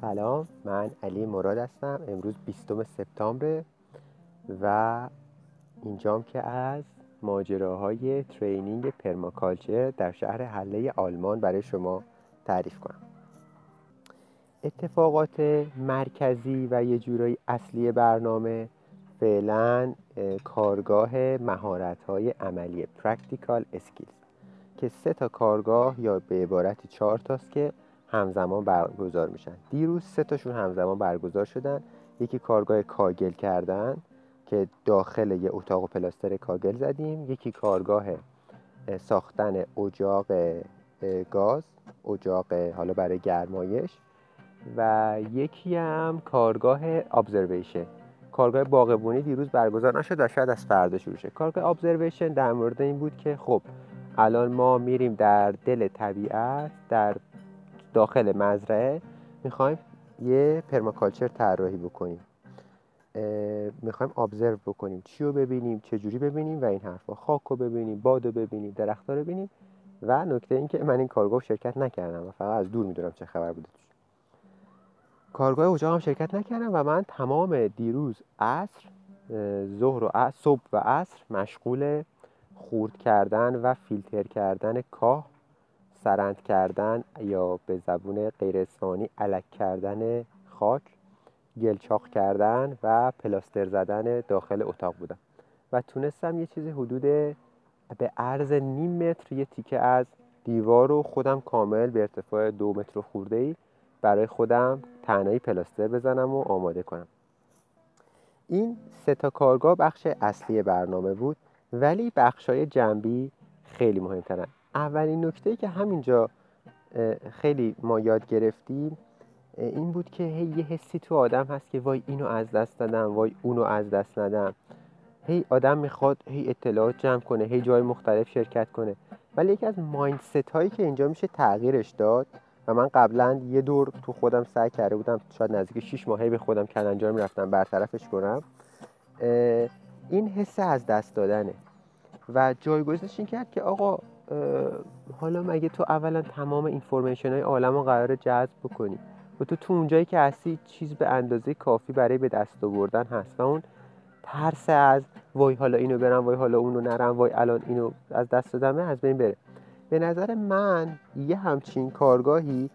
سلام من علی مراد هستم. امروز 20 سپتامبر و اینجام که از ماجراهای ترینینگ پرماکالچر در شهر حله آلمان برای شما تعریف کنم. اتفاقات مرکزی و یه جورایی اصلی برنامه فعلا کارگاه مهارت های عملی Practical Skills که سه تا کارگاه یا به عبارتی چهار تاست که همزمان برگزار میشن. دیروز سه تاشون همزمان برگزار شدن. یکی کارگاه کاگل کردن که داخل یه اتاق و پلاستر کاگل زدیم. یکی کارگاه ساختن اجاق گاز اجاق حالا برای گرمایش. و یکی هم کارگاه ابزرویشن کارگاه باغبونی دیروز برگزار نشد و شاید از فردا شروع شه. کارگاه ابزرویشن در مورد این بود که خب الان ما میریم در دل طبیعت در داخل مزرعه می‌خوایم یه پرماکالچر طراحی بکنیم. می‌خوایم ابزرو بکنیم چی رو ببینیم چه جوری ببینیم و این حرفا. خاک رو ببینیم باد رو ببینیم درخت رو ببینیم و نکته این که من این کارگاه شرکت نکردم و فقط از دور می‌دونم چه خبر بوده. توش کارگاه اجاق هم شرکت نکردم و من تمام دیروز عصر ظهر و صبح و عصر مشغول خورد کردن و فیلتر کردن کاه سرند کردن یا به زبون غیر اسفانی علک کردن خاک گلچاق کردن و پلاستر زدن داخل اتاق بودم و تونستم یه چیزی حدود به عرض نیم متر یه تیکه از دیوار رو خودم کامل به ارتفاع دو متر خورده ای برای خودم تنهایی پلاستر بزنم و آماده کنم. این سه تا کارگاه بخش اصلی برنامه بود ولی بخشای جنبی خیلی مهمترن. اولین نکته که همینجا خیلی ما یاد گرفتیم این بود که هی یه حسی تو آدم هست که وای اینو از دست دادم وای اونو از دست ندم. هی آدم می‌خواد هی اطلاعات جمع کنه هی جای مختلف شرکت کنه. ولی یکی از مایندست هایی که اینجا میشه تغییرش داد و من قبلا یه دور تو خودم سعی کرده بودم شاید نزدیک 6 ماهی به خودم کلنجار می‌رفتم برطرفش کنم این حس از دست دادنه. و جایگزینش این کرد که آقا حالا مگه تو اولا تمام اینفورمیشن های عالم رو قرار جذب بکنی و تو تو اونجایی که هستی چیز به اندازه کافی برای به دست آوردن هست و اون ترس از وای حالا اینو برم وای حالا اونو نرم وای الان اینو از دست دادمه از بین بره. به نظر من یه همچین کارگاهی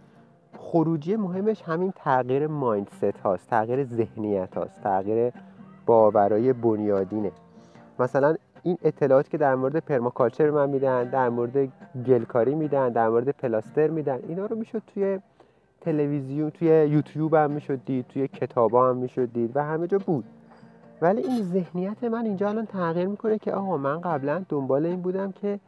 خروجی مهمش همین تغییر مایندست هاست تغییر ذهنیت هاست تغییر باورای بنیادینه. مثلا این اطلاعاتی که در مورد پرماکالچر من میدن در مورد گلکاری میدن در مورد پلاستر میدن اینا رو می‌شد توی تلویزیون توی یوتیوب هم می‌شد دید توی کتابا هم می‌شد دید و همه جا بود. ولی این ذهنیت من اینجا الان تغییر می‌کنه که آها من قبلا دنبال این بودم که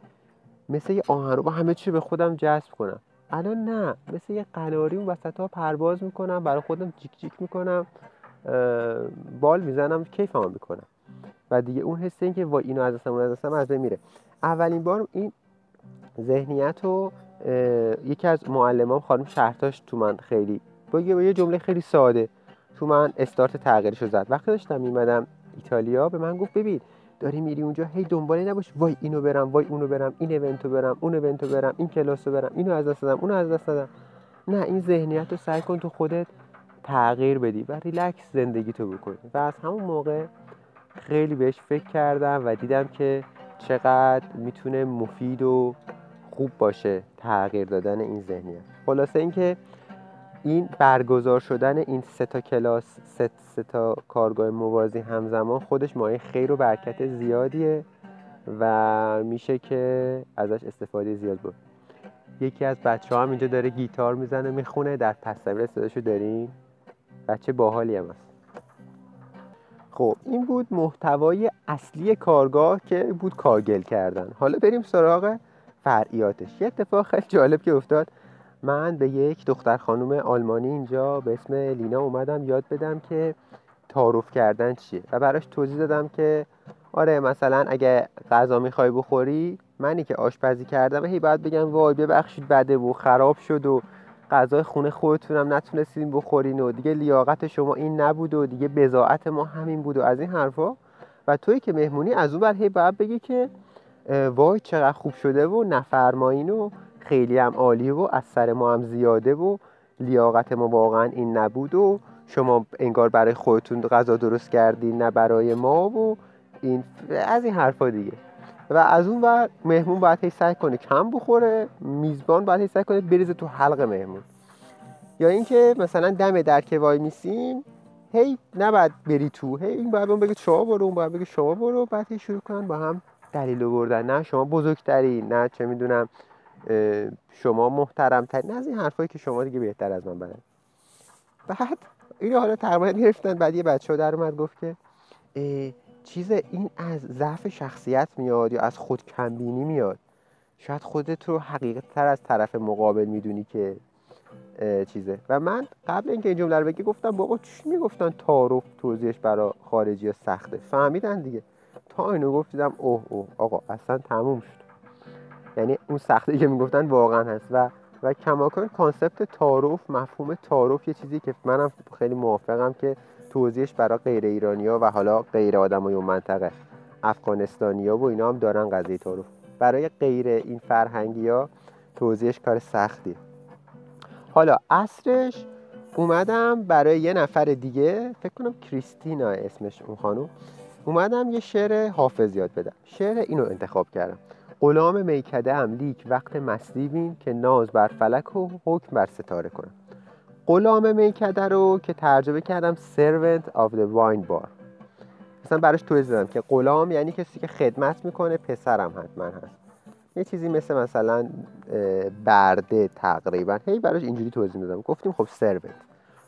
مثل یه آهن رو با همه چی به خودم جذب کنم. الان نه مثل یه قناری اون وسط ها پرواز می‌کنم برای خودم جیک جیک می‌کنم بال می‌زنم کیفم می‌کنم. و دیگه اون حس این که وای اینو از دستم اون از دستم از میره. اولین بار این ذهنیت رو یکی از معلمان خانم شهرتاش تو من خیلی با یه جمله خیلی ساده تو من استارت تغییرش رو زد. وقتی داشتم میمدم ایتالیا به من گفت ببین داری میری اونجا هی دنباله نباش وای اینو برم وای اونو برم این ایونتو برم اون ایونتو برم این کلاسو برم اینو از دست دادم اونو از دست دادم. نه این ذهنیت رو سعی کن تو خودت تغییر بدی و ریلکس زندگی تو بکنی و از همون موقع خیلی بهش فکر کردم و دیدم که چقدر می‌تونه مفید و خوب باشه تغییر دادن این ذهنیت. خلاصه اینکه این برگزار شدن این سه تا کلاس سه, تا کارگاه موازی همزمان خودش مایه خیر و برکت زیادیه و میشه که ازش استفاده زیاد بود. یکی از بچه ها هم اینجا داره گیتار می‌زنه می‌خونه در تصویر صداشو داریم. بچه باحالی هم هست. خب این بود محتوای اصلی کارگاه که بود کاگل کردن. حالا بریم سراغ فرعیاتش. یه اتفاق خیلی جالب که افتاد. من به یک دختر خانم آلمانی اینجا به اسم لینا اومدم یاد بدم که تعارف کردن چیه. و براش توضیح دادم که آره مثلا اگه غذا می‌خوای بخوری منی که آشپزی کردم. هی باید بگم وای ببخشید بده و خراب شد و غذای خونه خودتونم نتونستیم بخورین و دیگه لیاقت شما این نبود و دیگه بزاعت ما همین بود و از این حرفا. و توی که مهمونی از اون بر هی باید بگی که وای چقدر خوب شده و نفرمایین و خیلی هم عالی و از سر ما هم زیاده و لیاقت ما واقعا این نبود و شما انگار برای خودتون غذا درست کردین نه برای ما و این از این حرفا دیگه. و از اون ور مهمون باید هی سعی کنه کم بخوره میزبان باید هی سعی کنه بریزه تو حلق مهمون. یا اینکه مثلا دم در که وای میسیم هی نباید بری تو هی این باید بگه شما برو اون باید بگه شما برو. بعد شروع کنن با هم دلیل بردن. نه شما بزرگتری نه چه می‌دونم شما محترم نه از این حرفایی که شما دیگه بهتر از من بلد بعد اینو حالا تقریبا گرفتن. بعد یه بچه در اومد گفت که چیز این از ضعف شخصیت میاد یا از خود کمبینی میاد؟ شاید خودت رو حقیقت تر از طرف مقابل می‌دونی که چیزه. و من قبل اینکه این جمله رو بگی گفتم بابا چی می‌گفتن تعارف توضیحش برای خارجی ها سخته؟ فهمیدن دیگه. تا اینو گفتیدم اوه اوه آقا اصلا تموم شد. یعنی اون سخته که می‌گفتن واقعا هست. و و کماکان کانسپت تعارف مفهوم تعارف یه چیزی که منم خیلی موافقم که توضیحش برای غیر ایرانی ها و حالا غیر آدمای اون منطقه. افغانستانی ها و اینا هم دارن قضیه تعارف برای غیر این فرهنگی ها توضیحش کار سختی. حالا اصرش اومدم برای یه نفر دیگه فکر کنم کریستینا اسمش اون خانم اومدم یه شعر حافظ یاد بدم. شعر اینو انتخاب کردم. غلام میکده هم لیک وقت مستی که ناز بر فلک و حکم بر ستاره کنم. غلام میکده رو که ترجمه کردم servant of the wine bar. مثلا براش توضیح دادم که غلام یعنی کسی که خدمت می‌کنه پسرم حتما هست. یه چیزی مثل مثلا برده تقریبا. هی براش اینجوری توضیح میدم گفتیم خب servant.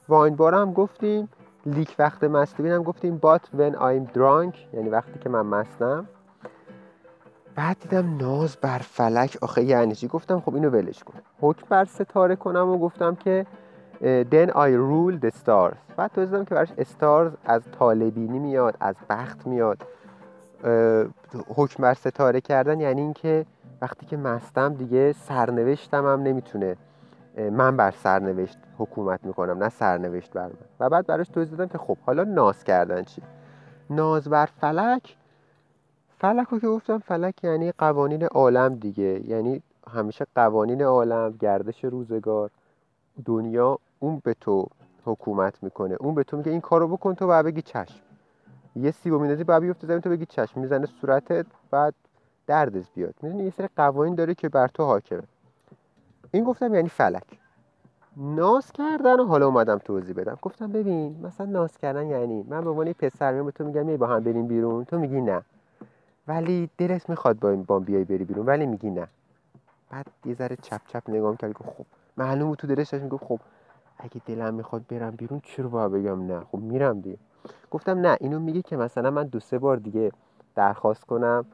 واین بار هم گفتیم. لیک وقت مستی هم گفتیم. But when I'm drunk یعنی وقتی که من مستم. بعد دیدم ناز بر فلک. آخه یعنی چی؟ گفتم خب اینو ولش کن. حکم بر ستاره کنم و گفتم که then I rule the stars. بعد توضیح که براش stars از طالبینی میاد از بخت میاد. حکم بر ستاره کردن یعنی اینکه وقتی که مستم دیگه سرنوشتم هم نمی‌تونه من بر سرنوشت حکومت می‌کنم نه سرنوشت بر من. و بعد براش توضیح دادم که خب حالا ناز کردن چی؟ ناز بر فلک؟ فلک رو که گفتم فلک یعنی قوانین عالم دیگه. یعنی همیشه قوانین عالم گردش روزگار دنیا اون به تو حکومت می‌کنه. اون به تو میگه این کارو بکن تو باید بگی چشم. یه سیبو میندازی باید بیفته زمین تو بگی چشم. می‌زنه صورتت بعد دردت بیاد. می‌دونی یه سری قوانین داره که بر تو حاکمه. این گفتم یعنی فلک. ناز کردن و حالا اومدم توضیح بدم. گفتم ببین مثلا ناز کردن یعنی من به عنوان پسر میام به تو میگم می با هم بریم بیرون. تو میگی نه. ولی دلت می‌خواد با این بام بیای بری بیرون. ولی میگی نه. بعد یه ذره چپ چپ نگام کرد خب معلومه تو دلش می‌گفت خب اگه دلم می‌خواد برم بیرون چرا باید بگم نه؟ خب میرم دیگه. گفتم نه اینو میگه که مثلا من دو سه بار دیگه درخواست کنم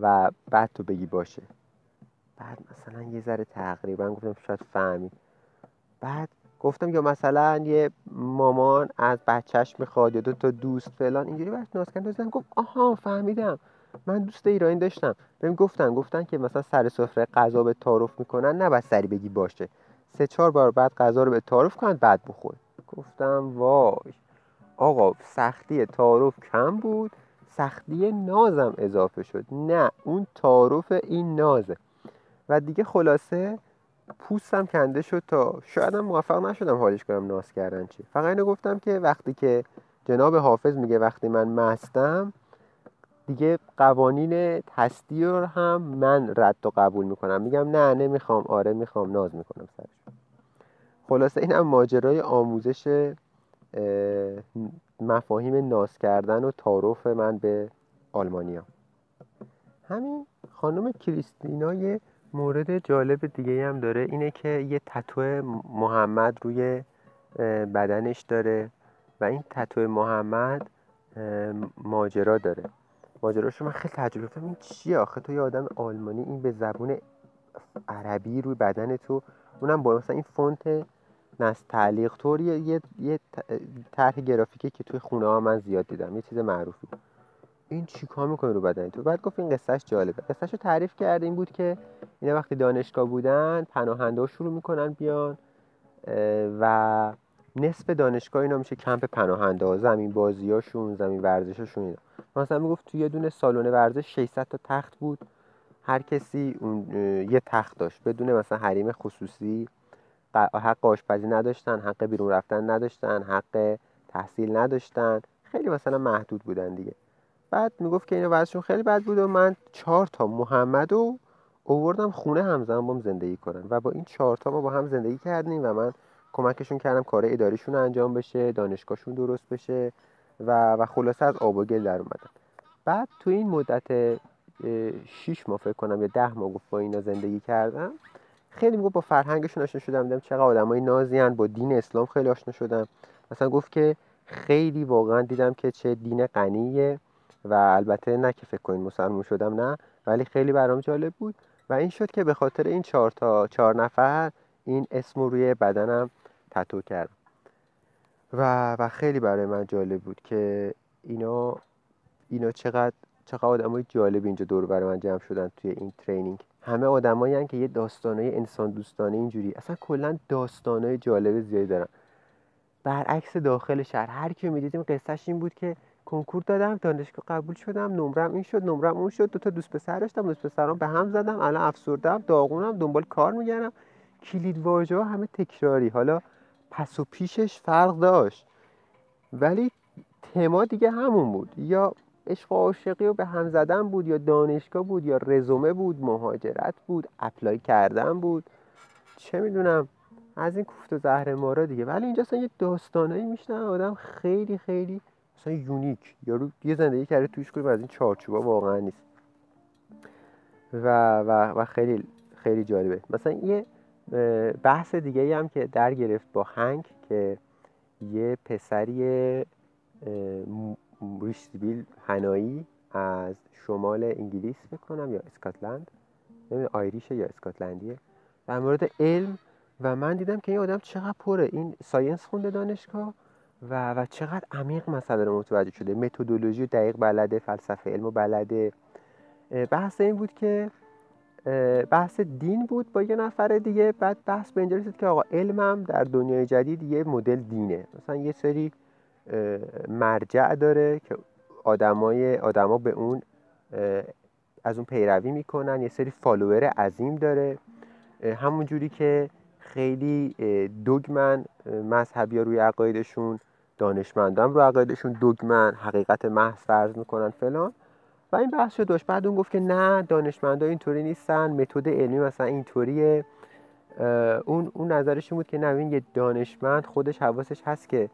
و بعد تو بگی باشه. بعد مثلا یه ذره تقریبا گفتم شاید فهمید بعد گفتم یا مثلا یه مامان از بچهش می‌خواد یا دو تا دوست فلان اینجوری براش ناز کردن گفت آها فهمیدم. من دوست ایرانی داشتم. بهم گفتن گفتن که مثلا سر سفره غذا به تعارف می‌کنن نه بس سری بگی باشه. سه چهار بار بعد غذا رو به تعارف کنن بعد بخور گفتم وای. آقا سختی تعارف کم بود سختی نازم اضافه شد. نه اون تعارف این نازه. و دیگه خلاصه پوستم کنده شد تا شایدم موفق نشدم حالش کنم ناز کردن چی. فقط اینو گفتم که وقتی که جناب حافظ میگه وقتی من مستم دیگه قوانین رو هم من رد و قبول می‌کنم. میگم نه نمی‌خوام. آره می‌خوام. ناز می‌کنم سرش. خلاصه این هم ماجرای آموزش مفاهیم ناز کردن و تعارف من به آلمانیا. همین خانم کریستینا یه مورد جالب دیگه هم داره. اینه که یه تتو محمد روی بدنش داره و این تتو محمد ماجرا داره. ماجراش من خیلی تعجب گرفتم این چیه آخه؟ تو یه آدم آلمانی این به زبون عربی روی بدن تو اونم با مثلا این فونت نست تعلیق طور یه یه طرح گرافیکی که توی خونه ها من زیاد دیدم یه چیز معروفی. این چیکار می‌کنه رو بدن تو؟ بعد گفت این قصهش جالبه. قصهش رو تعریف کرده این بود که اینا وقتی دانشگاه بودن پناهنده شروع می‌کنن بیان و نصف دانشگاه اینا میشه کمپ پناهنده ها زمین بازیاشون زمین ورزشاشون اینا. مثلا می‌گفت توی یه دونه سالن ورزش 600 تا تخت بود. هر کسی اون یه تخت داشت. بدون مثلا حریم خصوصی حق آشپزی نداشتن حق بیرون رفتن نداشتن حق تحصیل نداشتن. خیلی مثلا محدود بودن دیگه. بعد می‌گفت که اینا وضعشون خیلی بد بود و من چهار تا محمد رو اووردم خونه همزمان بام زندگی کنن. و با این چهار تا ما با هم زندگی کردیم و من کمکشون کردم کار اداریشون انجام بشه دانشگاهشون درست بشه و و خلاصه از آب و گل در اومدن بعد تو این مدت 6 ماه فکر کنم یا ده ماه گفت با اینا زندگی کردم خیلی می‌گفت با فرهنگشون آشنا شدم دیدم چقدر آدمای نازیان با دین اسلام خیلی آشنا شدم. مثلا گفت که خیلی واقعا دیدم که چه دین غنیه و البته نه که فکر کنین مسلمان شدم نه ولی خیلی برام جالب بود. و این شد که به خاطر این چهار تا چهار نفر این اسم روی بدنم تتو کردم و و خیلی برای من جالب بود که اینا اینا چقدر چقدر آدمای جالب اینجا دور برای من جمع شدن توی این ترینینگ همه آدمایی که یه داستانای انسان دوستانه اینجوری. اصلا کلا داستانای جالب زیادی دارن. برعکس داخل شهر هر کی می‌دیدیم قصهش این بود که کنکور دادم دانشگاه قبول شدم نمرم این شد نمرم اون شد دو تا دوست پسر داشتم دوست پسرام به هم زدم الان افسردم داغونم دنبال کار میگردم. کلید واژه همه تکراری. حالا پس و پیشش فرق داشت. ولی تما دیگه همون بود. یا عشق و عاشقی رو به هم زدن بود یا دانشگاه بود یا رزومه بود مهاجرت بود اپلای کردن بود. چه می‌دونم از این کوفت و زهر مارا دیگه. ولی اینجا اصلا یه داستانایی میشنم آدم خیلی خیلی مثلا یونیک. یارو یه زندگی کرده توش کنیم از این چارچوبا واقعا نیست. و, و, و خیلی خیلی جالبه. مثلا یه بحث دیگه هم که در گرفت با هنگ که یه پسری ریشتیبیل هنایی از شمال انگلیس بکنم یا اسکاتلند. نمی‌دونم آیریشه یا اسکاتلندیه. در مورد علم و من دیدم که این آدم چقدر پره. این ساینس خونده دانشگاه و, و چقدر عمیق مسئله رو متوجه شده. متدولوژی دقیق بلده فلسفه علم و بلده. بحث این بود که بحث دین بود با یه نفر دیگه. بعد بحث به اینجا رسید که آقا علمم در دنیای جدید یه مدل دینه. مثلا یه سری مرجع داره که آدمای آدما به اون از اون پیروی می‌کنن. یه سری فالوور عظیم داره. همون جوری که خیلی دوگمن مذهبی ها روی عقایدشون دانشمندان رو عقایدشون دوگمن حقیقت محض فرض می‌کنن فلان. و این بحث شد. داشت بعد اون گفت که نه دانشمندا اینطوری نیستن. متد علمی مثلا اینطوریه. اون اون نظرش بود که نه این یه دانشمند خودش حواسش هست که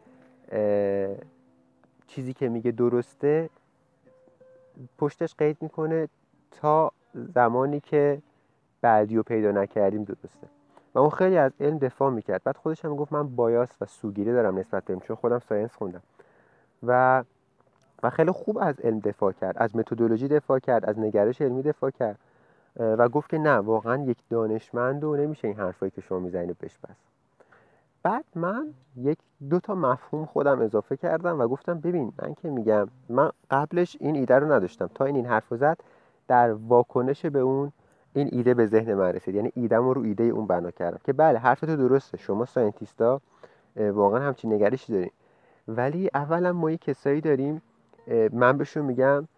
چیزی که میگه درسته. پشتش قید می‌کنه تا زمانی که بعدی رو پیدا نکردیم درسته. و اون خیلی از علم دفاع می‌کرد. بعد خودش هم گفت من بایاس و سوگیری دارم نسبت به چون خودم ساینس خوندم. و و خیلی خوب از علم دفاع کرد از متدولوژی دفاع کرد از نگرش علمی دفاع کرد. و گفت که نه واقعا یک دانشمند و نمیشه این حرفایی که شما می‌زنید بشپس بعد من یک دو تا مفهوم خودم اضافه کردم و گفتم ببین من که میگم من قبلش این ایده رو نداشتم. تا این این حرف زد در واکنش به اون این ایده به ذهن من رسید. یعنی ایدم رو ایده اون بنا کردم. که بله حرفت درسته. شما ساینتیستا واقعا همچین نگرشی داریم ولی اولا ما یه کسایی داریم من بهشون میگم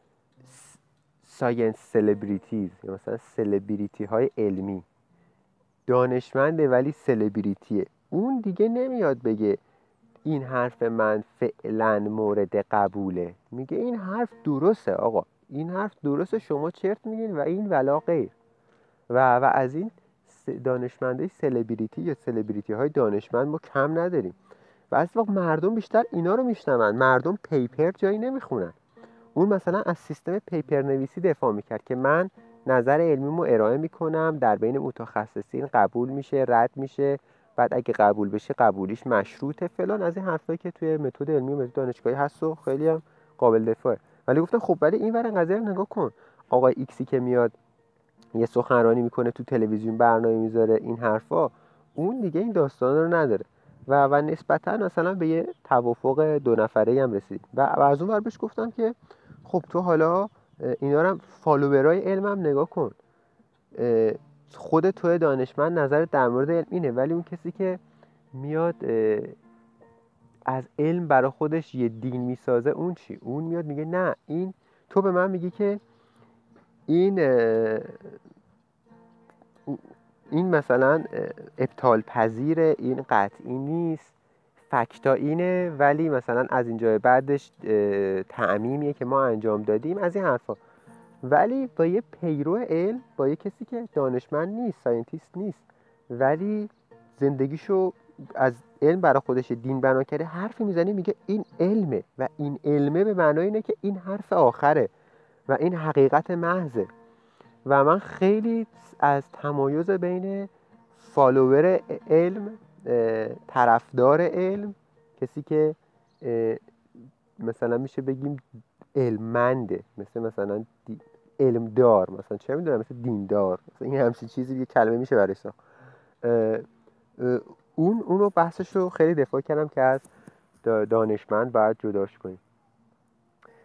science celebrities یا مثلا سلبریتی های علمی. دانشمنده ولی سلبریتیه اون دیگه نمیاد بگه این حرف من فعلا مورد قبوله. میگه این حرف درسته آقا. این حرف درسته شما چرت میگین و این ولا غیر. و, و از این دانشمنده سلبریتی یا سلبریتی های دانشمند ما کم نداریم. از وقت مردم بیشتر اینا رو میشنون. مردم پیپر جایی نمی‌خونن. اون مثلا از سیستم پیپر نویسی دفاع می‌کرد که من نظر علمیمو ارائه می‌کنم در بین متخصصین قبول میشه رد میشه. بعد اگه قبول بشه قبولیش مشروطه فلان. از این حرفایی که توی متد علمی و دانشگاهی هست و خیلی هم قابل دفاعه. ولی گفتم خب ولی این ور قضیه نگاه کن. آقای ایکسی که میاد یه سخنرانی می‌کنه تو تلویزیون برنامه می‌ذاره این حرفا اون دیگه این داستان رو نداره. و و نسبتا مثلا به یه توافق دو نفره هم رسید و, از اون بهش گفتم که خب تو حالا اینا رو فالوورای علمم نگاه کن. خود تو دانشمند نظر در مورد علم اینه ولی اون کسی که میاد از علم برای خودش یه دین می‌سازه اون چی؟ اون میاد میگه نه این تو به من میگی که این این مثلا ابطال پذیر این قطعی نیست fact ا اینه ولی مثلا از اینجا بعدش تعمیمیه که ما انجام دادیم از این حرفا. ولی با یه پیرو علم با یه کسی که دانشمند نیست scientist نیست ولی زندگیشو از علم برای خودش دین بنا کرده حرفی می‌زنی میگه این علمه و این علمه به معنای اینه که این حرف آخره و این حقیقت محضه. و من خیلی از تمایز بین فالوور علم طرفدار علم کسی که مثلا میشه بگیم علمنده مثل مثلا علمدار مثلا چه می‌دونم مثل دیندار مثلا این همچین چیزی یه کلمه میشه برش اون اونو بحثش رو خیلی دفاع کردم که از دانشمند باید جداش کنیم.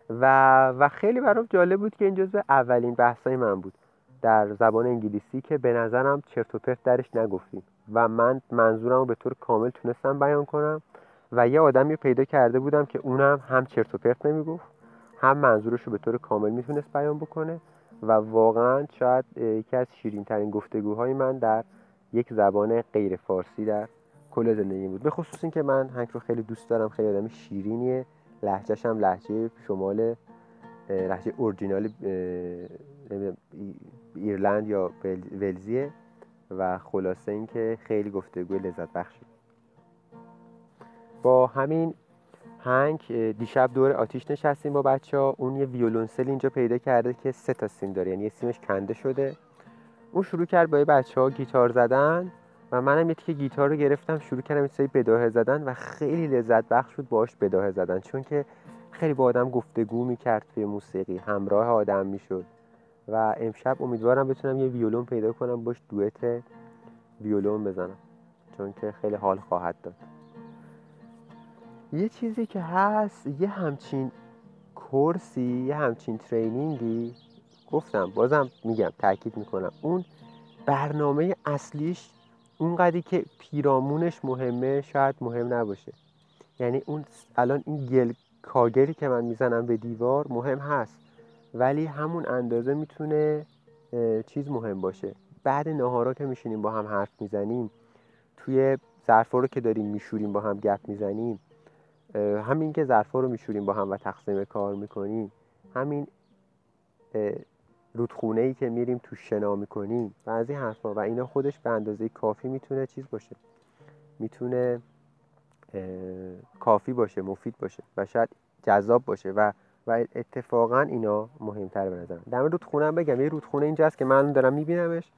و و خیلی برام جالب بود که این جزو اولین بحثای من بود. در زبان انگلیسی که به نظرم چرت و پرت درش نگفتیم و من منظورم رو به طور کامل تونستم بیان کنم و یه آدمی پیدا کرده بودم که اونم هم چرت و پرت نمی‌گفت هم منظورش رو به طور کامل می‌تونست بیان بکنه و واقعا شاید یکی از شیرین ترین گفتگوهای من در یک زبان غیر فارسی در کل زندگی بود. به خصوص اینکه من هنگ رو خیلی دوست دارم خیلی آدم شیرینیه لحجهش هم لحجه شمال لحجه اورجینال ایرلند یا ولزیه و خلاصه اینکه خیلی گفتگوی لذت بخشی. با همین هنگ دیشب دور آتیش نشستیم با بچه ها اون یه ویولونسل اینجا پیدا کرده که سه تا سیم داره یعنی یه سیمش کنده شده. اون شروع کرد با بچه ها گیتار زدن و منم یه تیکه گیتار رو گرفتم شروع کردم یه بداهه زدن و خیلی لذت بخش بود باش بداهه زدن. چون که خیلی با آدم گفتگو می‌کرد توی موسیقی همراه آدم می‌شد و امشب امیدوارم بتونم یه ویولون پیدا کنم باش دوئت ویولون بزنم چون که خیلی حال خواهد داد. یه چیزی که هست یه همچین کورسی یه همچین ترینینگی گفتم بازم میگم تاکید می‌کنم. اون برنامه اصلیش اونقدری که پیرامونش مهمه شاید مهم نباشه. یعنی اون الان این گل کاگری که من می‌زنم به دیوار مهم هست. ولی همون اندازه می‌تونه چیز مهم باشه. بعد نهارا که میشینیم با هم حرف می‌زنیم توی ظرفا رو که داریم میشوریم با هم گپ می‌زنیم همین که ظرفا رو میشوریم با هم و تقسیم کار می‌کنیم همین رودخونه ای که میریم تو شنا می‌کنیم و از این حرفا و اینا خودش به اندازه کافی می‌تونه چیز باشه. می‌تونه کافی باشه مفید باشه و شاید جذاب باشه و و اتفاقا اینا مهمتر به نظرم. در رودخونه هم بگم یه رودخونه اینجاست که من دارم میبینمش.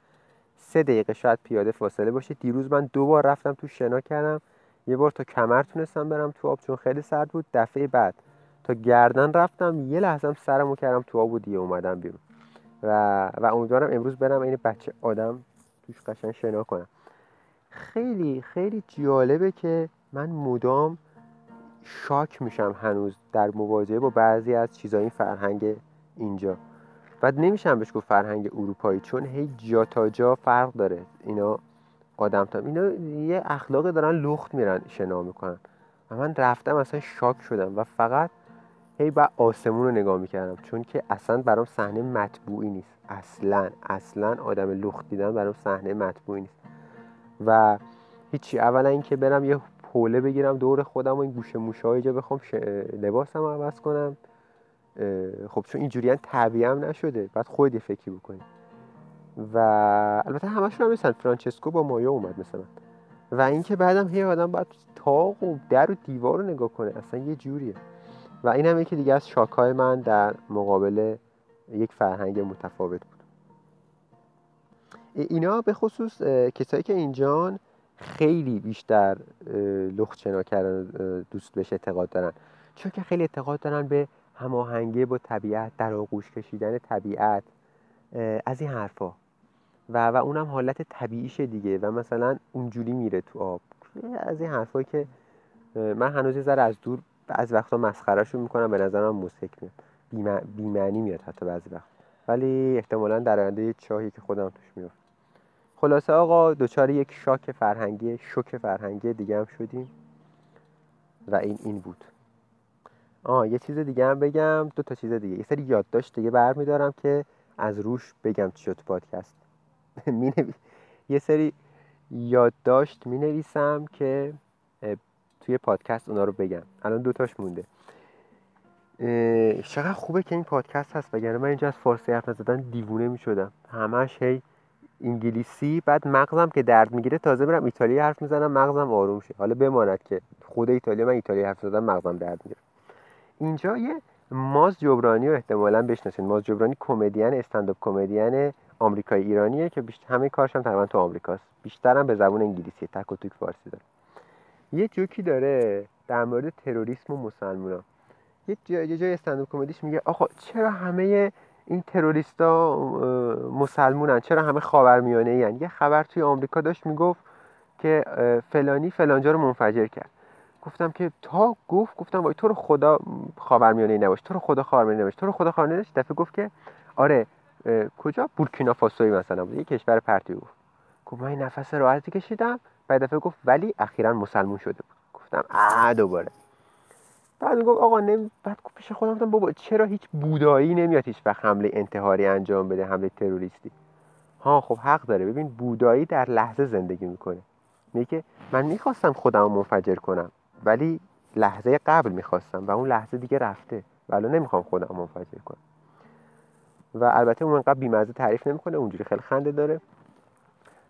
سه دقیقه شاید پیاده فاصله باشه. دیروز من دو بار رفتم تو شنا کردم. یه بار تا کمر تونستم برم تو آب چون خیلی سرد بود. دفعه بعد تا گردن رفتم. یه لحظه سرمو کردم تو آب و دیگه اومدم بیرون. و و امیدوارم امروز برم این بچه آدم توش قشنگ شنا کنم. خیلی خیلی جالبه که من مدام شاک میشم هنوز در مواجهه با بعضی از چیزای فرهنگ اینجا. و نمیشم بهش گفت فرهنگ اروپایی چون هی جا تا جا فرق داره. اینا آدم تا اینا یه اخلاق دارن لخت میرن شنا می‌کنن. و من رفتم اصلا شاک شدم و فقط هی با آسمون رو نگاه می‌کردم چون که اصلا برام صحنه مطبوعی نیست. اصلا اصلا آدم لخت دیدن برام صحنه مطبوعی نیست. و هیچی اولا اینکه برم یه حوله بگیرم دور خودم و این گوشه موشه اینجا بخوام ش... لباسم عوض کنم. خب چون اینجوری طبیعی هم نشده. بعد خود یه فکری بکنی. و البته همشون هم مثل فرانچسکو با مایا اومد مثلا. و اینکه بعدم هی آدم باید تاق و در و دیوار رو نگاه کنه. اصلا یه جوریه. و این هم یکی دیگه از شاکهای من در مقابل یک فرهنگ متفاوت بود. اینا به خصوص کسایی که اینجان خیلی بیشتر لخت شنا کردن دوست بهش اعتقاد دارن. چون که خیلی اعتقاد دارن به هماهنگی با طبیعت در آغوش کشیدن طبیعت از این حرفا. و و اونم حالت طبیعیشه دیگه. و مثلا اونجوری میره تو آب. از این حرفایی که من هنوز ذره از دور از وقتا مسخرهشون می‌کنم. به نظرم موسیقی میاد. بیمعنی میاد حتی بعضی وقت. ولی احتمالا در آینده چاهی که خودم توش میفت خلاصه آقا دوچار یک شاک فرهنگی شوک فرهنگی دیگه هم شدیم. و این این بود. آه یه چیز دیگه هم بگم دو تا چیز دیگه. یه سری یادداشت دیگه برمیدارم که از روش بگم چی شد پادکست. یه سری یادداشت می نویسم که توی پادکست اونا رو بگم. الان دوتاش مونده. چقدر خوبه که این پادکست هست وگرنه من اینجا از فارسی حرف نزدن دیوونه می شدم. همش هی انگلیسی بعد مغزم که درد می‌گیره تازه میرم ایتالیایی حرف می‌زنم مغزم آروم شه. حالا بماند که خود ایتالیا من ایتالیایی حرف زدم مغزم درد می‌گیره. اینجا یه ماز جبرانی رو احتمالا بشناسید ماز جبرانی کمدین استنداپ کمدین آمریکایی ایرانیه که بیشتر همه کارش هم تقریبا تو آمریکاست. بیشترم به زبان انگلیسی تک و توک فارسی داره. یه جوکی داره در مورد تروریسم و مسلمونا. یه جای, جای استنداپ کمدیش میگه آقا چرا همه این تروریستا مسلمونن. چرا همه خاورمیانه این یه خبر توی آمریکا داشت می‌گفت که فلانی فلانجا رو منفجر کرد. گفتم که تا؟ گفت گفتم وای تو رو خدا خاورمیانه نباش تو رو خدا خاورمیانه نباش. تو رو خدا خاورمیانه نباش. دفعه گفت که آره کجا؟ بورکینا فاسوی مثلا بود. یه کشور پرتی گفت گفت من نفس راحتی کشیدم. بعد دفعه گفت ولی اخیرا مسلمون شده بود. گفتم آ دوباره. بعد گفت آقا نمی بعد پیش خودم گفتم بابا چرا هیچ بودایی نمیاد هیچ وقت حمله انتحاری انجام بده حمله تروریستی؟ ها خب حق داره. ببین بودایی در لحظه زندگی می‌کنه. میگه من می‌خواستم خودم منفجر کنم ولی لحظه قبل می‌خواستم و اون لحظه دیگه رفته ولی نمی‌خوام خودم منفجر کنم. و البته اون انقدر بیمزه تعریف نمی‌کنه اونجوری خیلی خنده داره.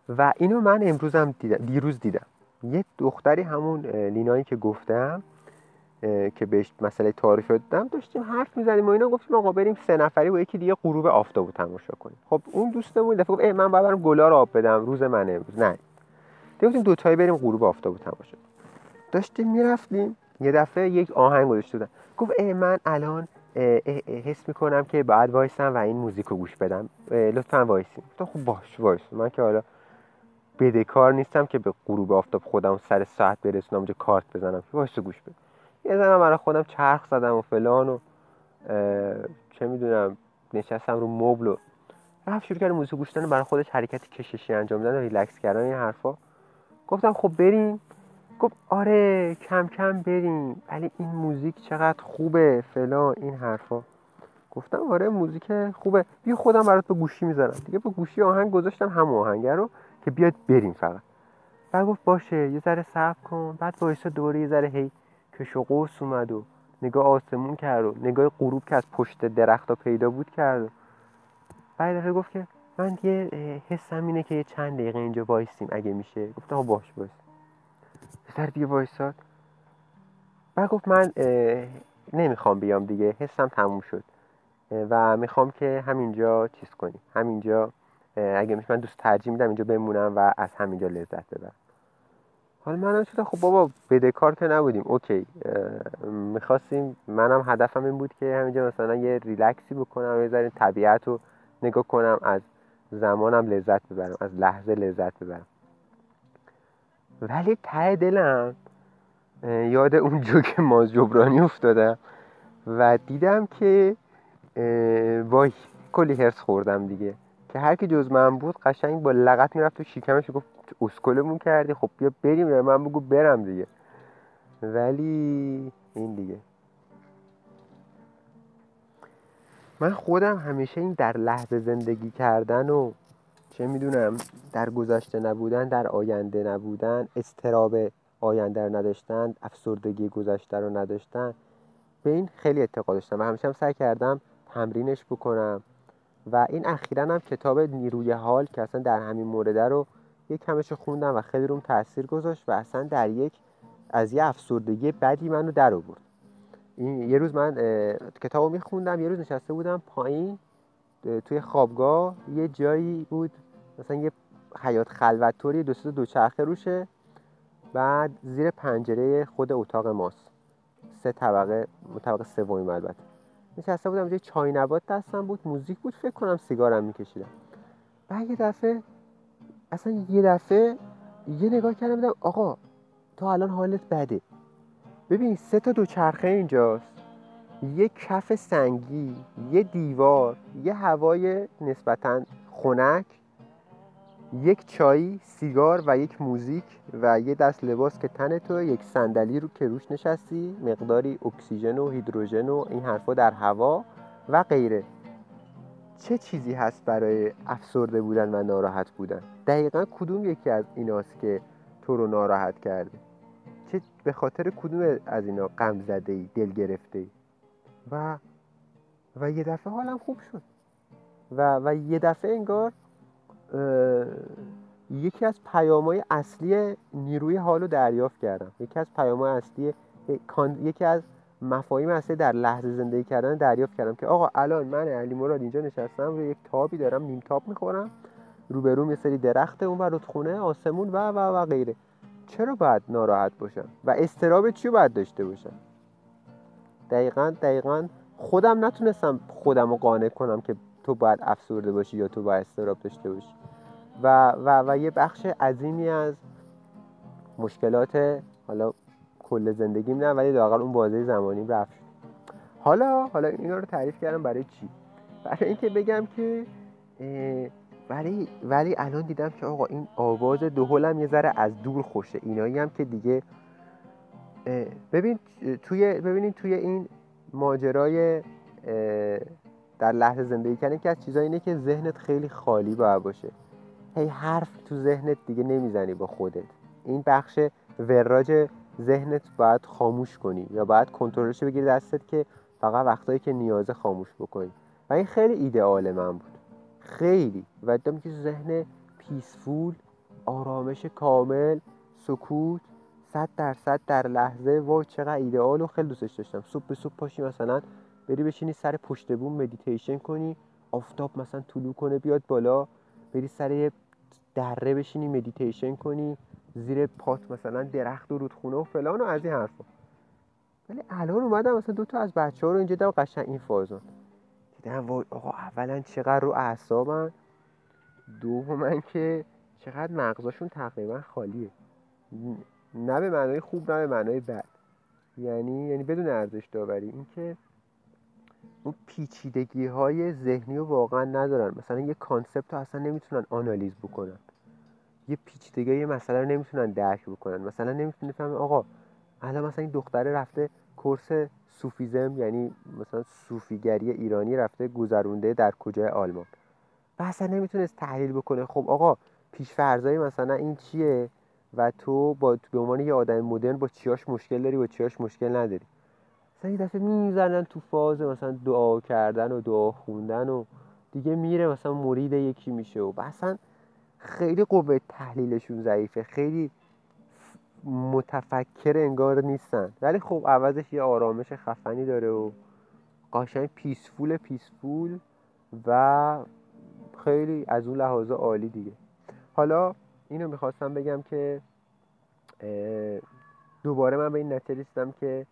و اینو من امروزم دیدم دیروز دیدم. یه دختری همون لینایی که گفتم که بهش مسئله تعارف دادم داشتیم حرف می‌زدیم و اینا گفتیم آقا بریم سه نفری و یکی دیگه غروب آفتابو تماشا کنیم. خب اون دوستمون دفعه گفت من باید برم گلا رو آب بدم روز من امروز نه. گفتیم دو تایی بریم غروب آفتابو تماشا داشتیم می‌رفتیم. یه دفعه یک آهنگ گذاشته بودن. گفت ای من الان حس می‌کنم که بعد وایسم و این موزیک گوش بدم. لطفا وایسیم تو خب باش وایس من که حالا بدهکار نیستم که به غروب آفتاب خودم سر ساعت برسونم اونجا کارت بزنم. وایس گوش بدم یه زنم برای خودم چرخ زدم و فلان و چه می‌دونم نشستم رو مبل و رفت شروع کرد موزیک گوش دادن برای خودش حرکت کششی انجام دادن و ریلکس کردن این حرفا. گفتم خب بریم. گفت آره کم کم بریم. ولی این موزیک چقدر خوبه فلان این حرفا. گفتم آره موزیک خوبه. بیا خودم برات به گوشی می‌زنم دیگه به گوشی آهنگ گذاشتم هم آهنگ رو که بیاد بریم فقط. بعد گفت باشه یه ذره صبر کن. بعد وایسا دوره یه ذره کش و قوس اومد و نگاه آسمون کرد و نگاه غروب که از پشت درخت پیدا بود کرد و بعد دفعه گفت که من یه حسم اینه که چند دقیقه اینجا وایسیم اگه میشه. گفتم باش باش. سر دیگه وایساد. بعد گفت من نمی‌خوام بیام دیگه حسم تموم شد. و می‌خوام که همینجا چیز کنیم. همینجا اگه میشه من دوست ترجیح میدم اینجا بمونم و از همینجا لذت ببرم. حالا منم شده خب بابا بدهکار که نبودیم. OK. می‌خواستیم منم هدفم این بود که همینجا مثلا یه ریلکسی بکنم یه ذره طبیعت رو نگاه کنم از زمانم لذت ببرم از لحظه لذت ببرم. ولی ته دلم یاد اون جوک ماز جبرانی افتادم و دیدم که وای کلی هرس خوردم دیگه. که هر کی جز من بود قشنگ با لغت می‌رفت و شیکمش گفت اسکلمون کردی. خب بیا بریم یا من بگو برم دیگه. ولی این دیگه. من خودم همیشه این در لحظه زندگی کردن و چه می‌دونم در گذشته نبودن در آینده نبودن استراب آینده رو نداشتن افسردگی گذشته رو نداشتن به این خیلی اعتقاد داشتم. و همیشه هم سعی کردم تمرینش بکنم. و این اخیرا هم کتاب نیروی حال که اصلا در همین مورد رو یک کمش خوندم و خیلی روم تاثیر گذاشت و اصلا در یک از یه افسردگی بدی منو در آورد. این یه روز من کتابو میخوندم یه روز نشسته بودم پایین توی خوابگاه یه جایی بود مثلا یه حیات خلوتوری دو دو دوچرخه روشه بعد زیر پنجره خود اتاق ماست. سه طبقه طبقه سومی البته. نشسته بودم یه چای نبات دستم بود موزیک بود فکر کنم سیگارم میکشیدم. بعد یه دفعه اصلا یه دفعه یه نگاه کردم بودم آقا تو الان حالت بده. ببین سه تا دوچرخه اینجاست. یه کف سنگی یه دیوار یه هوای نسبتا خنک یک چای سیگار و یک موزیک و یه دست لباس که تن تو یک صندلی رو که روش نشستی مقداری اکسیژن و هیدروژن و این حرفا در هوا و غیره. چه چیزی هست برای افسرده بودن و ناراحت بودن؟ دقیقا کدوم یکی از ایناست که تو رو ناراحت کرده؟ چه به خاطر کدوم از اینا غم زده ای دل گرفته ای و و یه دفعه حالم خوب شد. و و یه دفعه انگار یکی از پیامهای اصلی نیروی حال رو دریافت کردم. یکی از پیامهای اصلی یکی از مفاهیم اصلی در لحظه زندگی کردن دریافت کردم که آقا الان من علی مراد اینجا نشستم روی یک تابی دارم نیم تاب می‌خورم. روبروم یه سری درخت اون و خونه آسمون و و و غیره. چرا باید ناراحت باشم؟ و استراب چی باید داشته باشم؟ دقیقا دقیقا خودم نتونستم خودم رو قانع کنم که تو باید افسرده باشی یا تو باید استراب داشته باشی. و, و, و یه بخش عظیمی از مشکلات حالا کل زندگیم نه ولی لاقل اون بازه زمانی رفت. حالا حالا اینا رو تعریف کردم برای چی؟ برای اینکه بگم که ولی ولی الان دیدم که آقا این آواز دهلم یه ذره از دور خوشه. اینایی هم که دیگه ببین توی ببینید توی این ماجرای در لحظه زندگی کردن که از چیزایی اینه که ذهنت خیلی خالی باید باشه. هی حرف تو ذهنت دیگه نمی‌زنی با خودت. این بخش وراج ذهنت باید خاموش کنی یا باید کنترلش بگیری دستت که فقط وقتایی که نیازه خاموش بکنی. و این خیلی ایدئال من بود. خیلی. و دیدم که ذهن peaceful آرامش کامل سکوت صد درصد در لحظه. وای چقدر ایدئال و خیلی دوستش داشتم. صبح به صبح پاشی مثلا بری بشینی سر پشت بوم مدیتیشن کنی آفتاب مثلا طلوع کنه بیاد بالا. بری سر یه دره بشینی مدیتیشن کنی. زیر پات مثلا درخت و رودخونه و فلان و از این حرفا. ولی الان اومدم مثلا دو تا از بچه ها رو اینجا دم قشنگ این فازون دیدم وای آقا اولا چقدر رو اعصابن دوما که چقدر مغزاشون تقریبا خالیه. نه به معنای خوب نه به معنای بد. یعنی یعنی بدون ارزش داوری اینکه اون پیچیدگی های ذهنی رو واقعا ندارن. مثلا یه کانسپت رو اصلا نمی‌تونن آنالیز بکنن. یه پیچیدگی یه مسئله رو نمی‌تونن درک بکنن. مثلا نمی‌تونه فهمه آقا الان مثلا این دختره رفته کورس صوفیزم یعنی مثلا صوفیگری ایرانی رفته گذرونده در کجای آلمان. و اصلا نمی‌تونست تحلیل بکنه. خب آقا پیشفرزای مثلا این چیه؟ و تو با به عنوان یه آدم مدرن با چیاش مشکل داری با چیاش مشکل نداری؟ مثلا یه دفعه می‌زنن تو فاز مثلا دعا کردن و دعا خوندن و دیگه میره مثلا مرید یکی میشه و اصلا خیلی قوه تحلیلشون ضعیفه. خیلی متفکر انگار نیستن. ولی خب عوضش یه آرامش خفنی داره و قشنگ peaceful peaceful و خیلی از اون لحاظ عالی دیگه. حالا اینو می‌خواستم بگم که دوباره من به این نتیجه رسیدم که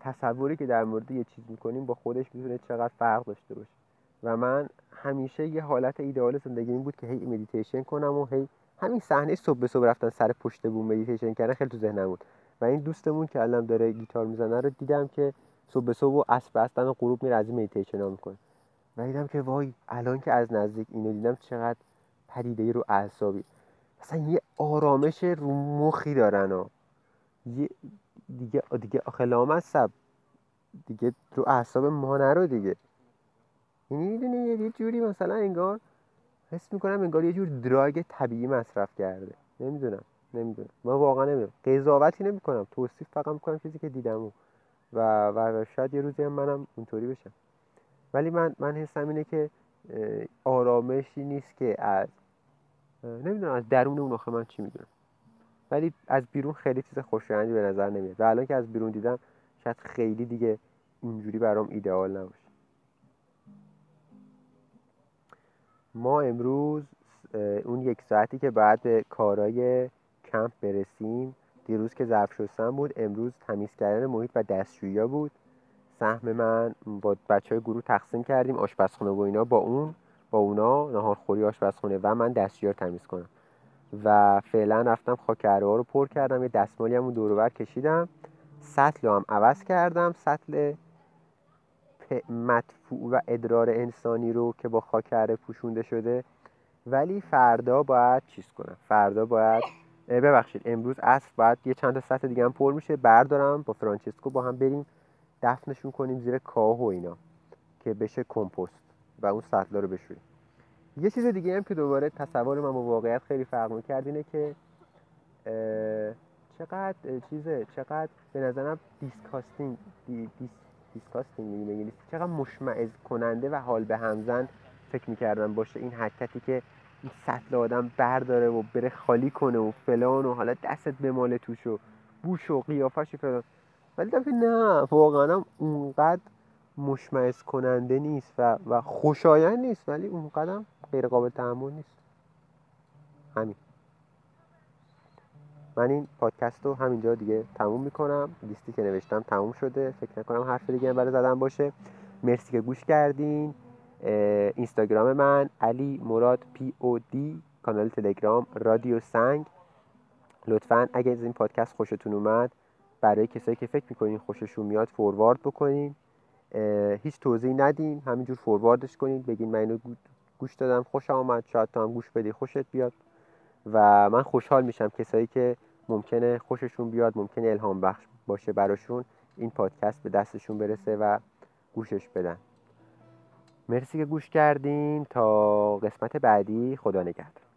تصوری که در مورد یه چیز می‌کنیم با خودش می‌تونه چقدر فرق داشته باشه. و من همیشه یه حالت ایدئال زندگی این بود که هی مدیتیشن کنم و هی همین صحنه صبح به صبح رفتن سر پشت بوم مدیتیشن کردن خیلی تو ذهنم بود. و این دوستمون که الان داره گیتار می‌زنه رو دیدم که صبح به صبح و عصر هستن و غروب میره از مدیتیشن ها می‌کنه. و دیدم که وای الان که از نزدیک اینو دیدم چقدر پدیده رو اعصابی. اصلا یه آرامش رو مخی دارن و یه دیگه دیگه آخه سب دیگه رو اعصاب ما نرو دیگه. یعنی می‌دونی یه جوری مثلا انگار حس می‌کنم انگار یه جور دراگ طبیعی مصرف کرده. نمی‌دونم نمی‌دونم. من واقعا نمی‌دونم. قضاوتی نمی‌کنم. توصیف فقط می‌کنم چیزی که دیدم و و شاید یه روزی هم منم اونطوری بشم. ولی من من حسم اینه که آرامشی نیست که از نمی‌دونم از درون اون آخه من چی می‌دونم. ولی از بیرون خیلی چیز خوشایندی به نظر نمیاد. و الان که از بیرون دیدم شاید خیلی دیگه اینجوری برام ایدئال نباشه. ما امروز اون یک ساعتی که بعد به کارای کمپ برسیم دیروز که ظرف شستن بود امروز تمیز کردن محیط و دستشویی بود. سهم من با بچه های گروه تقسیم کردیم آشپزخونه و اینا با اون با اونا نهارخوری آشپزخونه و من دستشویی رو تمیز کنم. و فعلا رفتم خاکره ها رو پر کردم یه دستمالی هم دور کشیدم. سطل هم عوض کردم سطل مدفوع و ادرار انسانی رو که با خاکره پوشونده شده. ولی فردا باید چیز کنم. فردا باید ببخشید امروز عصر باید یه چند تا سطح دیگه هم پر میشه. بردارم با فرانچسکو با هم بریم دفنشون کنیم زیر کاه و اینا که بشه کمپوست و اون سطلا رو بشوریم. یه چیز دیگه هم که دوباره تصور من با واقعیت خیلی فرق می‌کرد اینه که چقدر چیزه چقدر به نظرم disgusting dis, dis, disgusting انگلیسی چقدر مشمئز کننده و حال به همزن فکر می‌کردم باشه این حرکتی که این سطل آدم برداره و بره خالی کنه و فلان و حالا دستت بماله توش و بوش و قیافش و فلان. ولی دفعه نه واقعا اونقدر مشمئز کننده نیست و, و خوشایند نیست ولی اونقدر غیر قابل تحمل نیست. همین. من این پادکست رو همینجا دیگه تموم می‌کنم. لیستی که نوشتم تموم شده. فکر نکنم حرف دیگه هم برای زدن باشه. مرسی که گوش کردین. اینستاگرام من علی مراد پی او دی کانال تلگرام رادیو سنگ. لطفا اگه از این پادکست خوشتون اومد برای کسایی که فکر می‌کنین خوششون میاد فوروارد بکنین. هیچ توضیحی ندیم همینجور فورواردش کنین. بگین من اینو گوش دادم. خوش آمد. شاید تو هم گوش بدی. خوشت بیاد. و من خوشحال میشم کسایی که ممکنه خوششون بیاد ممکنه الهام بخش باشه براشون این پادکست به دستشون برسه و گوشش بدن. مرسی که گوش کردین. تا قسمت بعدی خدا نگهدار.